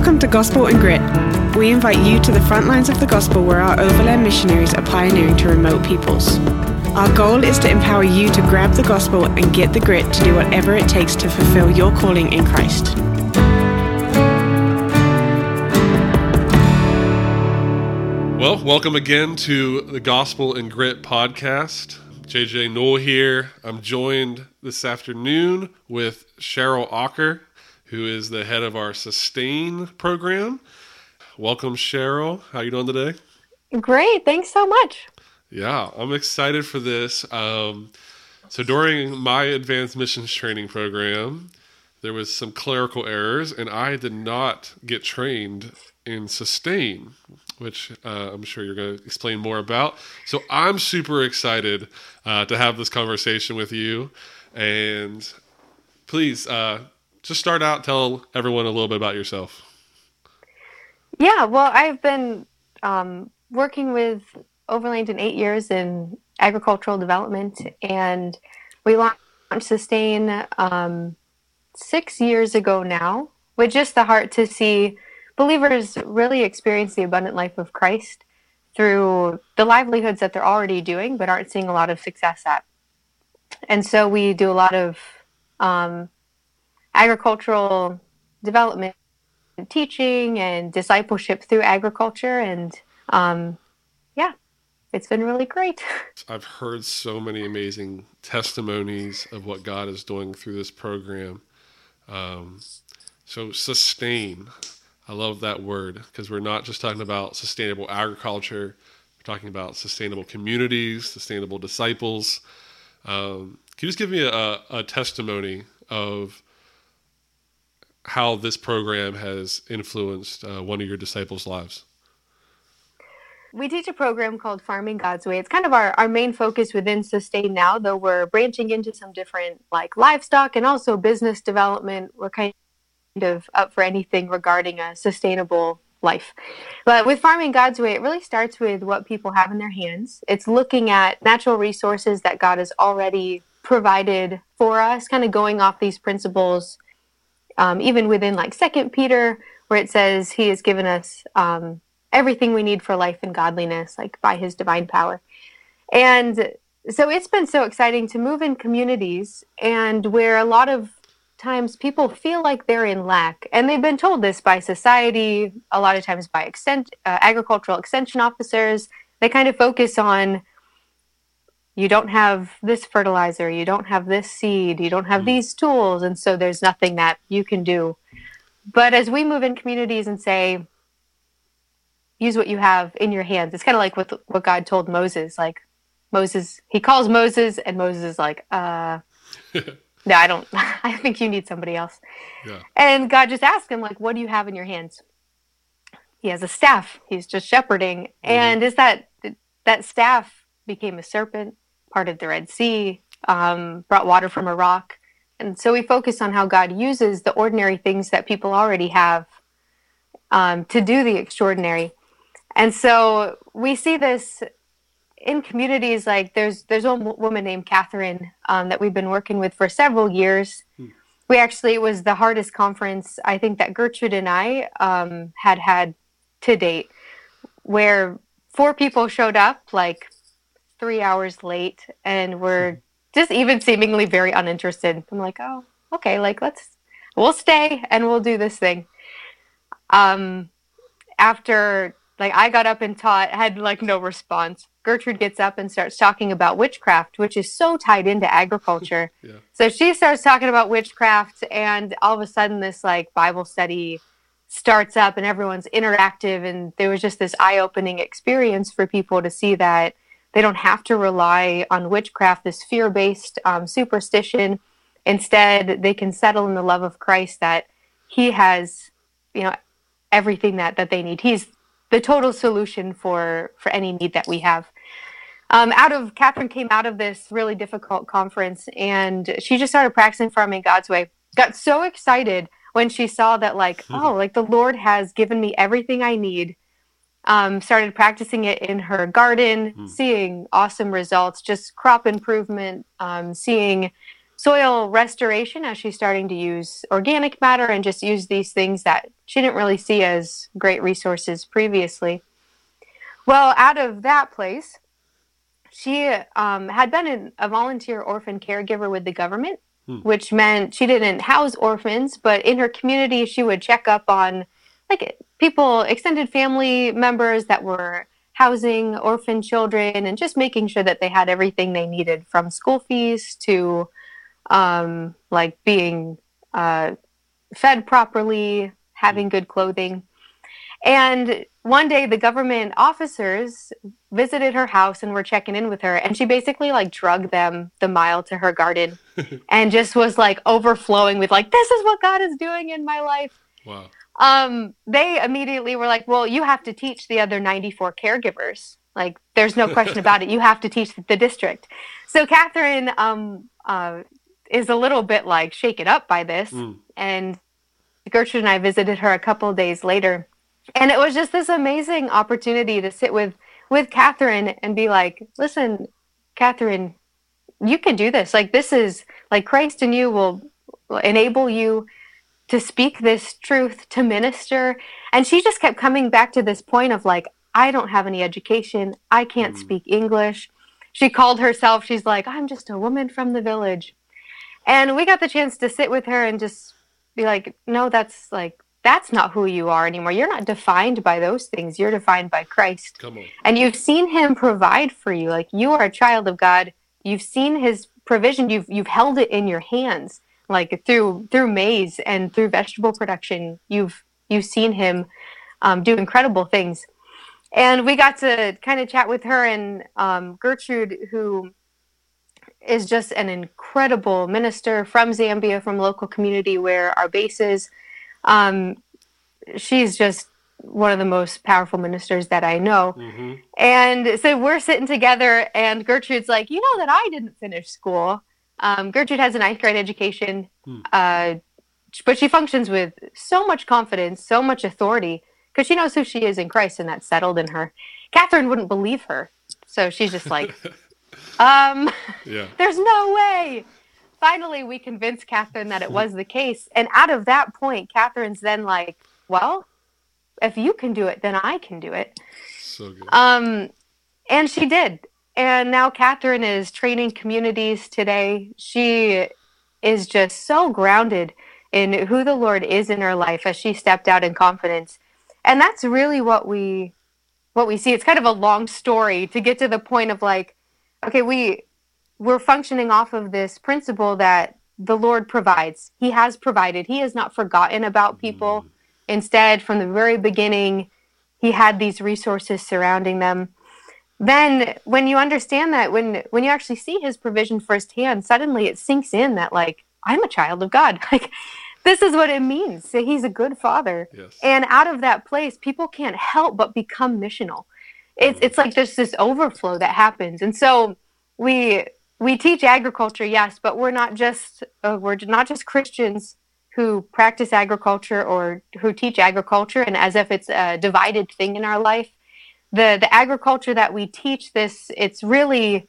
Welcome to Gospel and Grit. We invite you to the front lines of the gospel where our overland missionaries are pioneering to remote peoples. Our goal is to empower you to grab the gospel and get the grit to do whatever it takes to fulfill your calling in Christ. Well, welcome again to the Gospel and Grit podcast. JJ Noel here. I'm joined this afternoon with Cheryl Ocker, who is the head of our Sustain program. Welcome, Cheryl. How are you doing today? Great. Thanks so much. Yeah, I'm excited for this. Um, so during my advanced missions training program, there was some clerical errors, and I did not get trained in sustain, which uh, I'm sure you're going to explain more about. So I'm super excited uh, to have this conversation with you. And please, uh, just start out, tell everyone a little bit about yourself. Yeah, well, I've been um, working with Overland in eight years in agricultural development, and we launched Sustain um, six years ago now with just the heart to see believers really experience the abundant life of Christ through the livelihoods that they're already doing but aren't seeing a lot of success at. And so we do a lot of um, agricultural development teaching and discipleship through agriculture and um, yeah it's been really great i've heard so many amazing testimonies of what god is doing through this program um, so sustain I love that word because we're not just talking about sustainable agriculture. We're talking about sustainable communities, sustainable disciples. Um, can you just give me a, a testimony of how this program has influenced uh, one of your disciples' lives? We teach a program called Farming God's Way. It's kind of our, our main focus within Sustain now, though we're branching into some different like livestock and also business development. We're kind of up for anything regarding a sustainable life. But with Farming God's Way, it really starts with what people have in their hands. It's looking at natural resources that God has already provided for us, kind of going off these principles, um, even within like Second Peter, where it says He has given us um, everything we need for life and godliness, like by His divine power. And so it's been so exciting to move in communities and where a lot of times people feel like they're in lack and they've been told this by society a lot of times by extent, uh, agricultural extension officers they kind of focus on you don't have this fertilizer you don't have this seed you don't have mm. these tools and so there's nothing that you can do but as we move in communities and say use what you have in your hands it's kind of like what, what god told moses like moses he calls moses and moses is like uh no, I don't. I think you need somebody else. Yeah. And God just asked him, like, what do you have in your hands? He has a staff. He's just shepherding. Mm-hmm. And is that that staff became a serpent, parted the Red Sea, um, brought water from a rock. And so we focus on how God uses the ordinary things that people already have um, to do the extraordinary. And so we see this in communities like there's there's a woman named Catherine um, that we've been working with for several years. Hmm. We actually it was the hardest conference I think that Gertrude and I um, had had to date, where four people showed up like three hours late and were hmm. just even seemingly very uninterested. I'm like, oh, okay, like let's we'll stay and we'll do this thing. Um, after like I got up and taught, had like no response. Gertrude gets up and starts talking about witchcraft, which is so tied into agriculture. yeah. So she starts talking about witchcraft, and all of a sudden, this like Bible study starts up, and everyone's interactive. And there was just this eye opening experience for people to see that they don't have to rely on witchcraft, this fear based um, superstition. Instead, they can settle in the love of Christ that He has, you know, everything that that they need. He's the total solution for for any need that we have. Um, out of Catherine came out of this really difficult conference, and she just started practicing farming God's way. Got so excited when she saw that, like, oh, like the Lord has given me everything I need. Um, started practicing it in her garden, hmm. seeing awesome results, just crop improvement, um, seeing soil restoration as she's starting to use organic matter and just use these things that she didn't really see as great resources previously. Well, out of that place, she um, had been a volunteer orphan caregiver with the government, hmm. which meant she didn't house orphans, but in her community, she would check up on like people, extended family members that were housing orphan children and just making sure that they had everything they needed from school fees to um, like being uh, fed properly, having good clothing. And one day the government officers visited her house and were checking in with her and she basically like drug them the mile to her garden and just was like overflowing with like this is what God is doing in my life. Wow. Um they immediately were like, "Well, you have to teach the other 94 caregivers." Like there's no question about it. You have to teach the district. So Catherine um uh, is a little bit like shaken up by this mm. and Gertrude and I visited her a couple days later and it was just this amazing opportunity to sit with with Catherine and be like, listen, Catherine, you can do this. Like this is like Christ in you will enable you to speak this truth, to minister. And she just kept coming back to this point of like, I don't have any education. I can't mm. speak English. She called herself, she's like, I'm just a woman from the village. And we got the chance to sit with her and just be like, no, that's like that's not who you are anymore. You're not defined by those things. You're defined by Christ. Come on. And you've seen him provide for you. Like you are a child of God. You've seen his provision. You've you've held it in your hands. Like through through maize and through vegetable production. You've you've seen him um, do incredible things. And we got to kind of chat with her and um, Gertrude, who is just an incredible minister from Zambia, from local community where our base is um, she's just one of the most powerful ministers that I know. Mm-hmm. And so we're sitting together, and Gertrude's like, You know that I didn't finish school. Um, Gertrude has a ninth grade education, mm. uh, but she functions with so much confidence, so much authority, because she knows who she is in Christ, and that's settled in her. Catherine wouldn't believe her. So she's just like, um, yeah. there's no way finally we convinced Catherine that it was the case. And out of that point, Catherine's then like, well, if you can do it, then I can do it. So good. Um, and she did. And now Catherine is training communities today. She is just so grounded in who the Lord is in her life as she stepped out in confidence. And that's really what we what we see. It's kind of a long story to get to the point of like, okay, we we're functioning off of this principle that the Lord provides. He has provided. He has not forgotten about people. Mm. Instead, from the very beginning, He had these resources surrounding them. Then, when you understand that, when when you actually see His provision firsthand, suddenly it sinks in that like I'm a child of God. Like this is what it means. He's a good father. Yes. And out of that place, people can't help but become missional. It's it's like there's this overflow that happens. And so we we teach agriculture, yes, but we're not just uh, we're not just Christians who practice agriculture or who teach agriculture, and as if it's a divided thing in our life. The the agriculture that we teach this it's really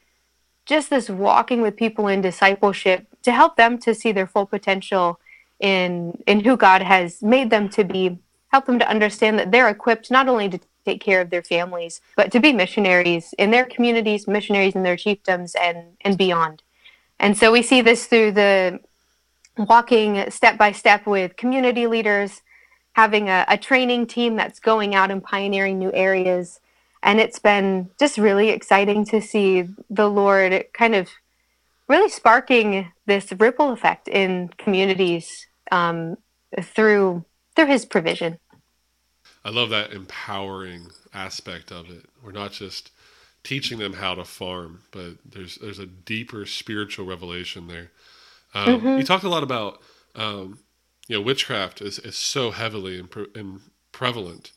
just this walking with people in discipleship to help them to see their full potential in in who God has made them to be help them to understand that they're equipped not only to take care of their families, but to be missionaries in their communities, missionaries in their chiefdoms, and and beyond. And so we see this through the walking step by step with community leaders, having a, a training team that's going out and pioneering new areas. And it's been just really exciting to see the Lord kind of really sparking this ripple effect in communities um, through through His provision. I love that empowering aspect of it. We're not just teaching them how to farm, but there's there's a deeper spiritual revelation there. Um, mm-hmm. You talked a lot about um, you know witchcraft is, is so heavily and, pre- and, prevalent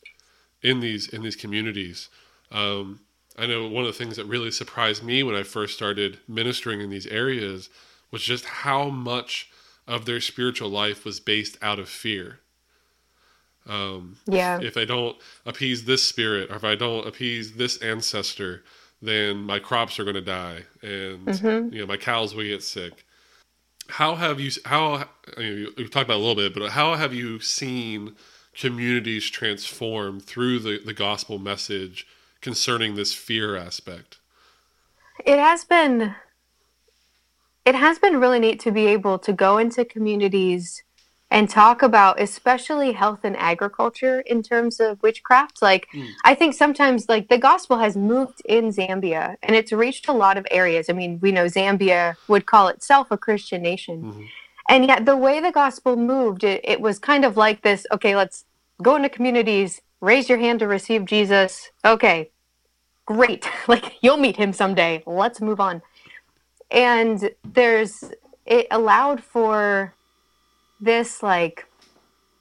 in these in these communities. Um, I know one of the things that really surprised me when I first started ministering in these areas was just how much of their spiritual life was based out of fear. Um, yeah. If I don't appease this spirit, or if I don't appease this ancestor, then my crops are going to die, and mm-hmm. you know my cows will get sick. how have you how I mean, we talked about a little bit, but how have you seen communities transform through the, the gospel message concerning this fear aspect? It has been it has been really neat to be able to go into communities and talk about especially health and agriculture in terms of witchcraft like mm. i think sometimes like the gospel has moved in zambia and it's reached a lot of areas i mean we know zambia would call itself a christian nation mm-hmm. and yet the way the gospel moved it, it was kind of like this okay let's go into communities raise your hand to receive jesus okay great. Like you'll meet him someday. Let's move on. And there's it allowed for this like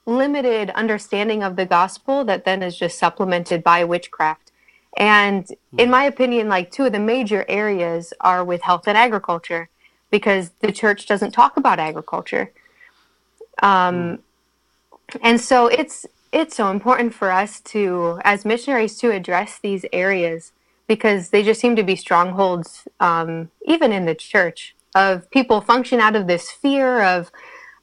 limited understanding of the gospel that then is just supplemented by witchcraft. And in my opinion like two of the major areas are with health and agriculture because the church doesn't talk about agriculture. Um, and so it's it's so important for us to as missionaries to address these areas because they just seem to be strongholds, um, even in the church, of people function out of this fear of,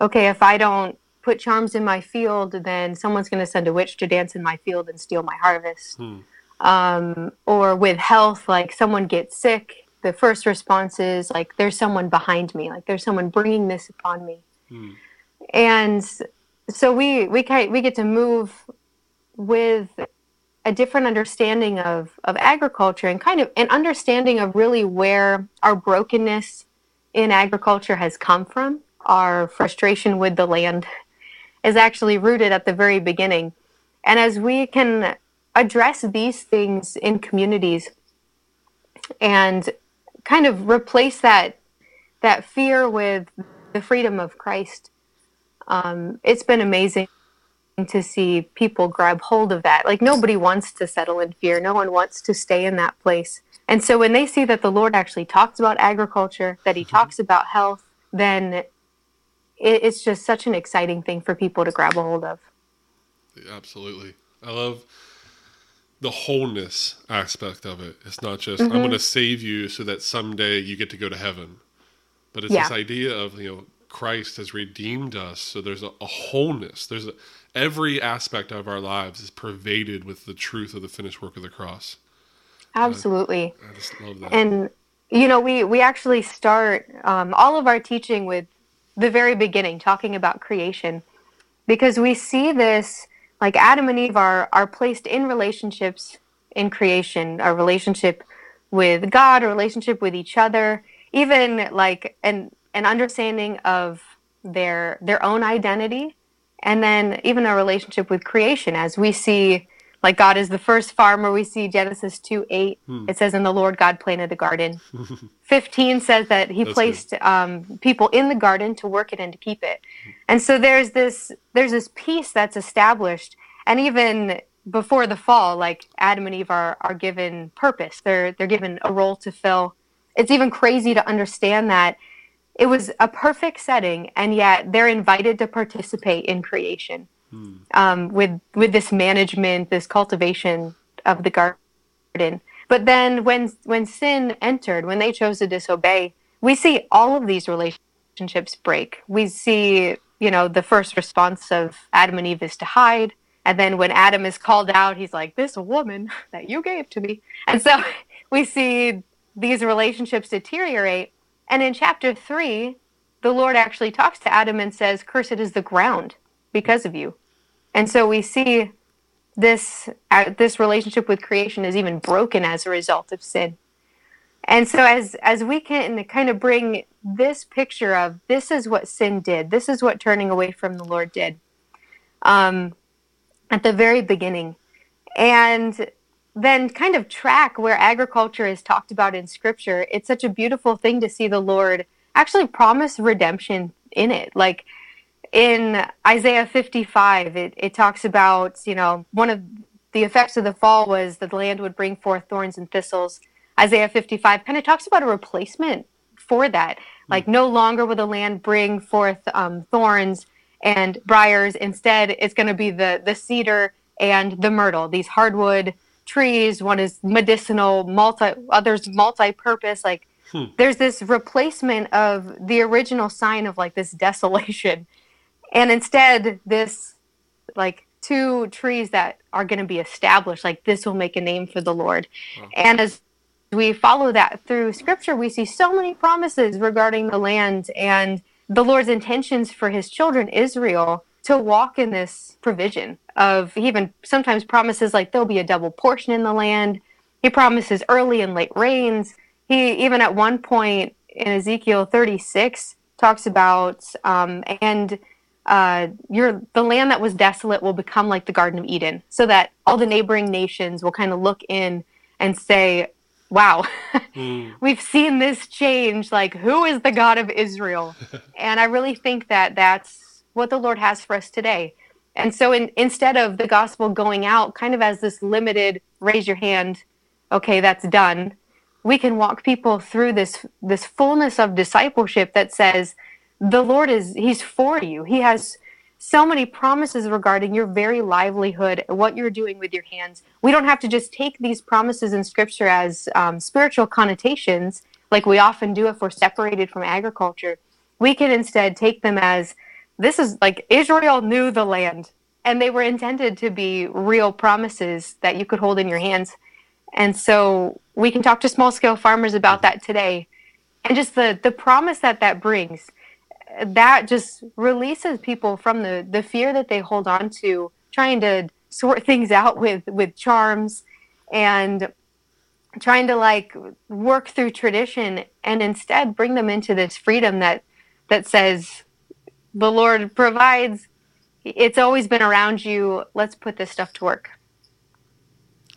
okay, if I don't put charms in my field, then someone's going to send a witch to dance in my field and steal my harvest. Hmm. Um, or with health, like someone gets sick, the first response is like, there's someone behind me, like there's someone bringing this upon me. Hmm. And so we we we get to move with a different understanding of, of agriculture and kind of an understanding of really where our brokenness in agriculture has come from. Our frustration with the land is actually rooted at the very beginning. And as we can address these things in communities and kind of replace that that fear with the freedom of Christ, um, it's been amazing to see people grab hold of that. Like nobody wants to settle in fear. No one wants to stay in that place. And so when they see that the Lord actually talks about agriculture, that he mm-hmm. talks about health, then it, it's just such an exciting thing for people to grab a hold of. Absolutely. I love the wholeness aspect of it. It's not just mm-hmm. I'm going to save you so that someday you get to go to heaven. But it's yeah. this idea of, you know, Christ has redeemed us. So there's a, a wholeness. There's a every aspect of our lives is pervaded with the truth of the finished work of the cross. Absolutely. I, I just love that. And you know, we we actually start um, all of our teaching with the very beginning, talking about creation, because we see this like Adam and Eve are are placed in relationships in creation, a relationship with God, a relationship with each other, even like an an understanding of their their own identity and then even our relationship with creation. As we see like god is the first farmer we see genesis 2 8 hmm. it says and the lord god planted the garden. 15 says that he That's placed um, people in the garden to work it and to keep it. And so there's this there's this peace that's established. And even before the fall like adam and eve are, are given purpose. They're they're given a role to fill. It's even crazy to understand that it was a perfect setting, and yet they're invited to participate in creation hmm. um, with with this management, this cultivation of the garden. But then, when when sin entered, when they chose to disobey, we see all of these relationships break. We see, you know, the first response of Adam and Eve is to hide. And then when Adam is called out, he's like, This woman that you gave to me. And so we see these relationships deteriorate. And in chapter three, the Lord actually talks to Adam and says, Cursed is the ground because of you. And so we see this uh, this relationship with creation is even broken as a result of sin. And so as as we can kind of bring this picture of this is what sin did, this is what turning away from the Lord did. Um, at the very beginning. And then kind of track where agriculture is talked about in scripture, it's such a beautiful thing to see the Lord actually promise redemption in it. Like in Isaiah 55, it, it talks about, you know, one of the effects of the fall was that the land would bring forth thorns and thistles. Isaiah 55 kind of talks about a replacement for that. Like no longer will the land bring forth um, thorns and briars. Instead, it's going to be the, the cedar and the myrtle, these hardwood trees. One is medicinal, multi others multi-purpose. Like hmm. there's this replacement of the original sign of like this desolation, and instead this like two trees that are going to be established. Like this will make a name for the Lord, and as we follow that through Scripture, we see so many promises regarding the land and the Lord's intentions for His children Israel to walk in this provision of he even sometimes promises like there'll be a double portion in the land. He promises early and late rains. He even at one point in Ezekiel 36 talks about um, and uh, your the land that was desolate will become like the Garden of Eden, so that all the neighboring nations will kind of look in and say, "Wow, mm. we've seen this change. Like, who is the God of Israel?" and I really think that that's what the Lord has for us today. And so in, instead of the gospel going out kind of as this limited raise your hand, okay, that's done, we can walk people through this this fullness of discipleship that says the Lord is he's for you. He has so many promises regarding your very livelihood, what you're doing with your hands. We don't have to just take these promises in scripture as um, spiritual connotations like we often do if we're separated from agriculture. We can instead take them as this is like Israel knew the land and they were intended to be real promises that you could hold in your hands. And so we can talk to small scale farmers about that today. And just the, the promise that that brings, that just releases people from the, the fear that they hold on to, trying to sort things out with, with charms and trying to like work through tradition and instead bring them into this freedom that, that says, the Lord provides. It's always been around you. Let's put this stuff to work.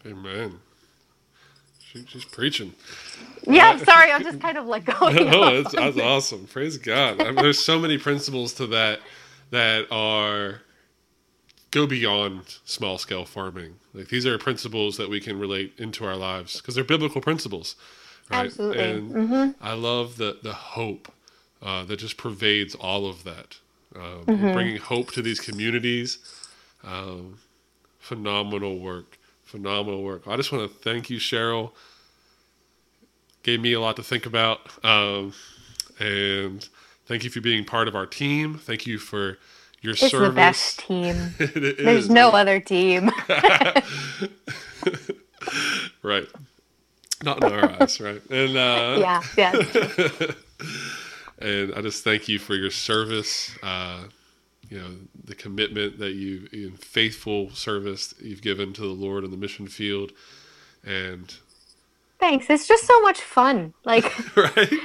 Amen. She, she's preaching. Yeah, sorry, I'm just kind of like going. no, that's, that's awesome. Praise God. I mean, there's so many principles to that that are go beyond small scale farming. Like these are principles that we can relate into our lives because they're biblical principles, right? Absolutely. And mm-hmm. I love the the hope uh, that just pervades all of that um, mm-hmm. bringing hope to these communities. Um, phenomenal work, phenomenal work. I just want to thank you, Cheryl. Gave me a lot to think about, um, and thank you for being part of our team. Thank you for your it's service. the best team. There's is. no other team. right. Not in our eyes, right? And uh, yeah, yeah. And I just thank you for your service. Uh, you know the commitment that you, in faithful service you've given to the Lord in the mission field, and thanks. It's just so much fun, like right, it's,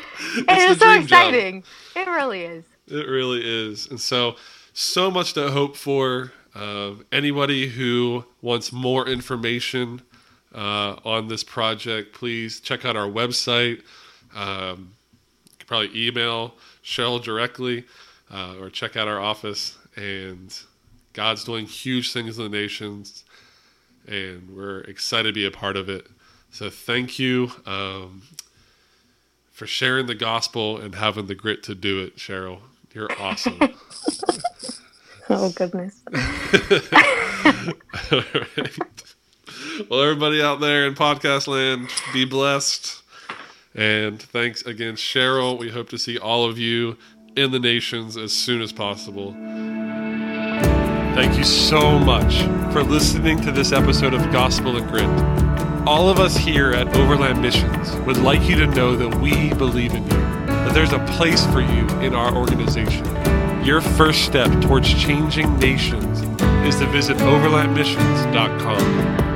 it's so exciting. Job. It really is. It really is, and so so much to hope for. Uh, anybody who wants more information uh, on this project, please check out our website. Um, probably email Cheryl directly uh, or check out our office. And God's doing huge things in the nations, and we're excited to be a part of it. So thank you um, for sharing the gospel and having the grit to do it, Cheryl. You're awesome. oh goodness. All right. Well, everybody out there in podcast land, be blessed. And thanks again, Cheryl. We hope to see all of you in the nations as soon as possible. Thank you so much for listening to this episode of Gospel and Grit. All of us here at Overland Missions would like you to know that we believe in you, that there's a place for you in our organization. Your first step towards changing nations is to visit overlandmissions.com.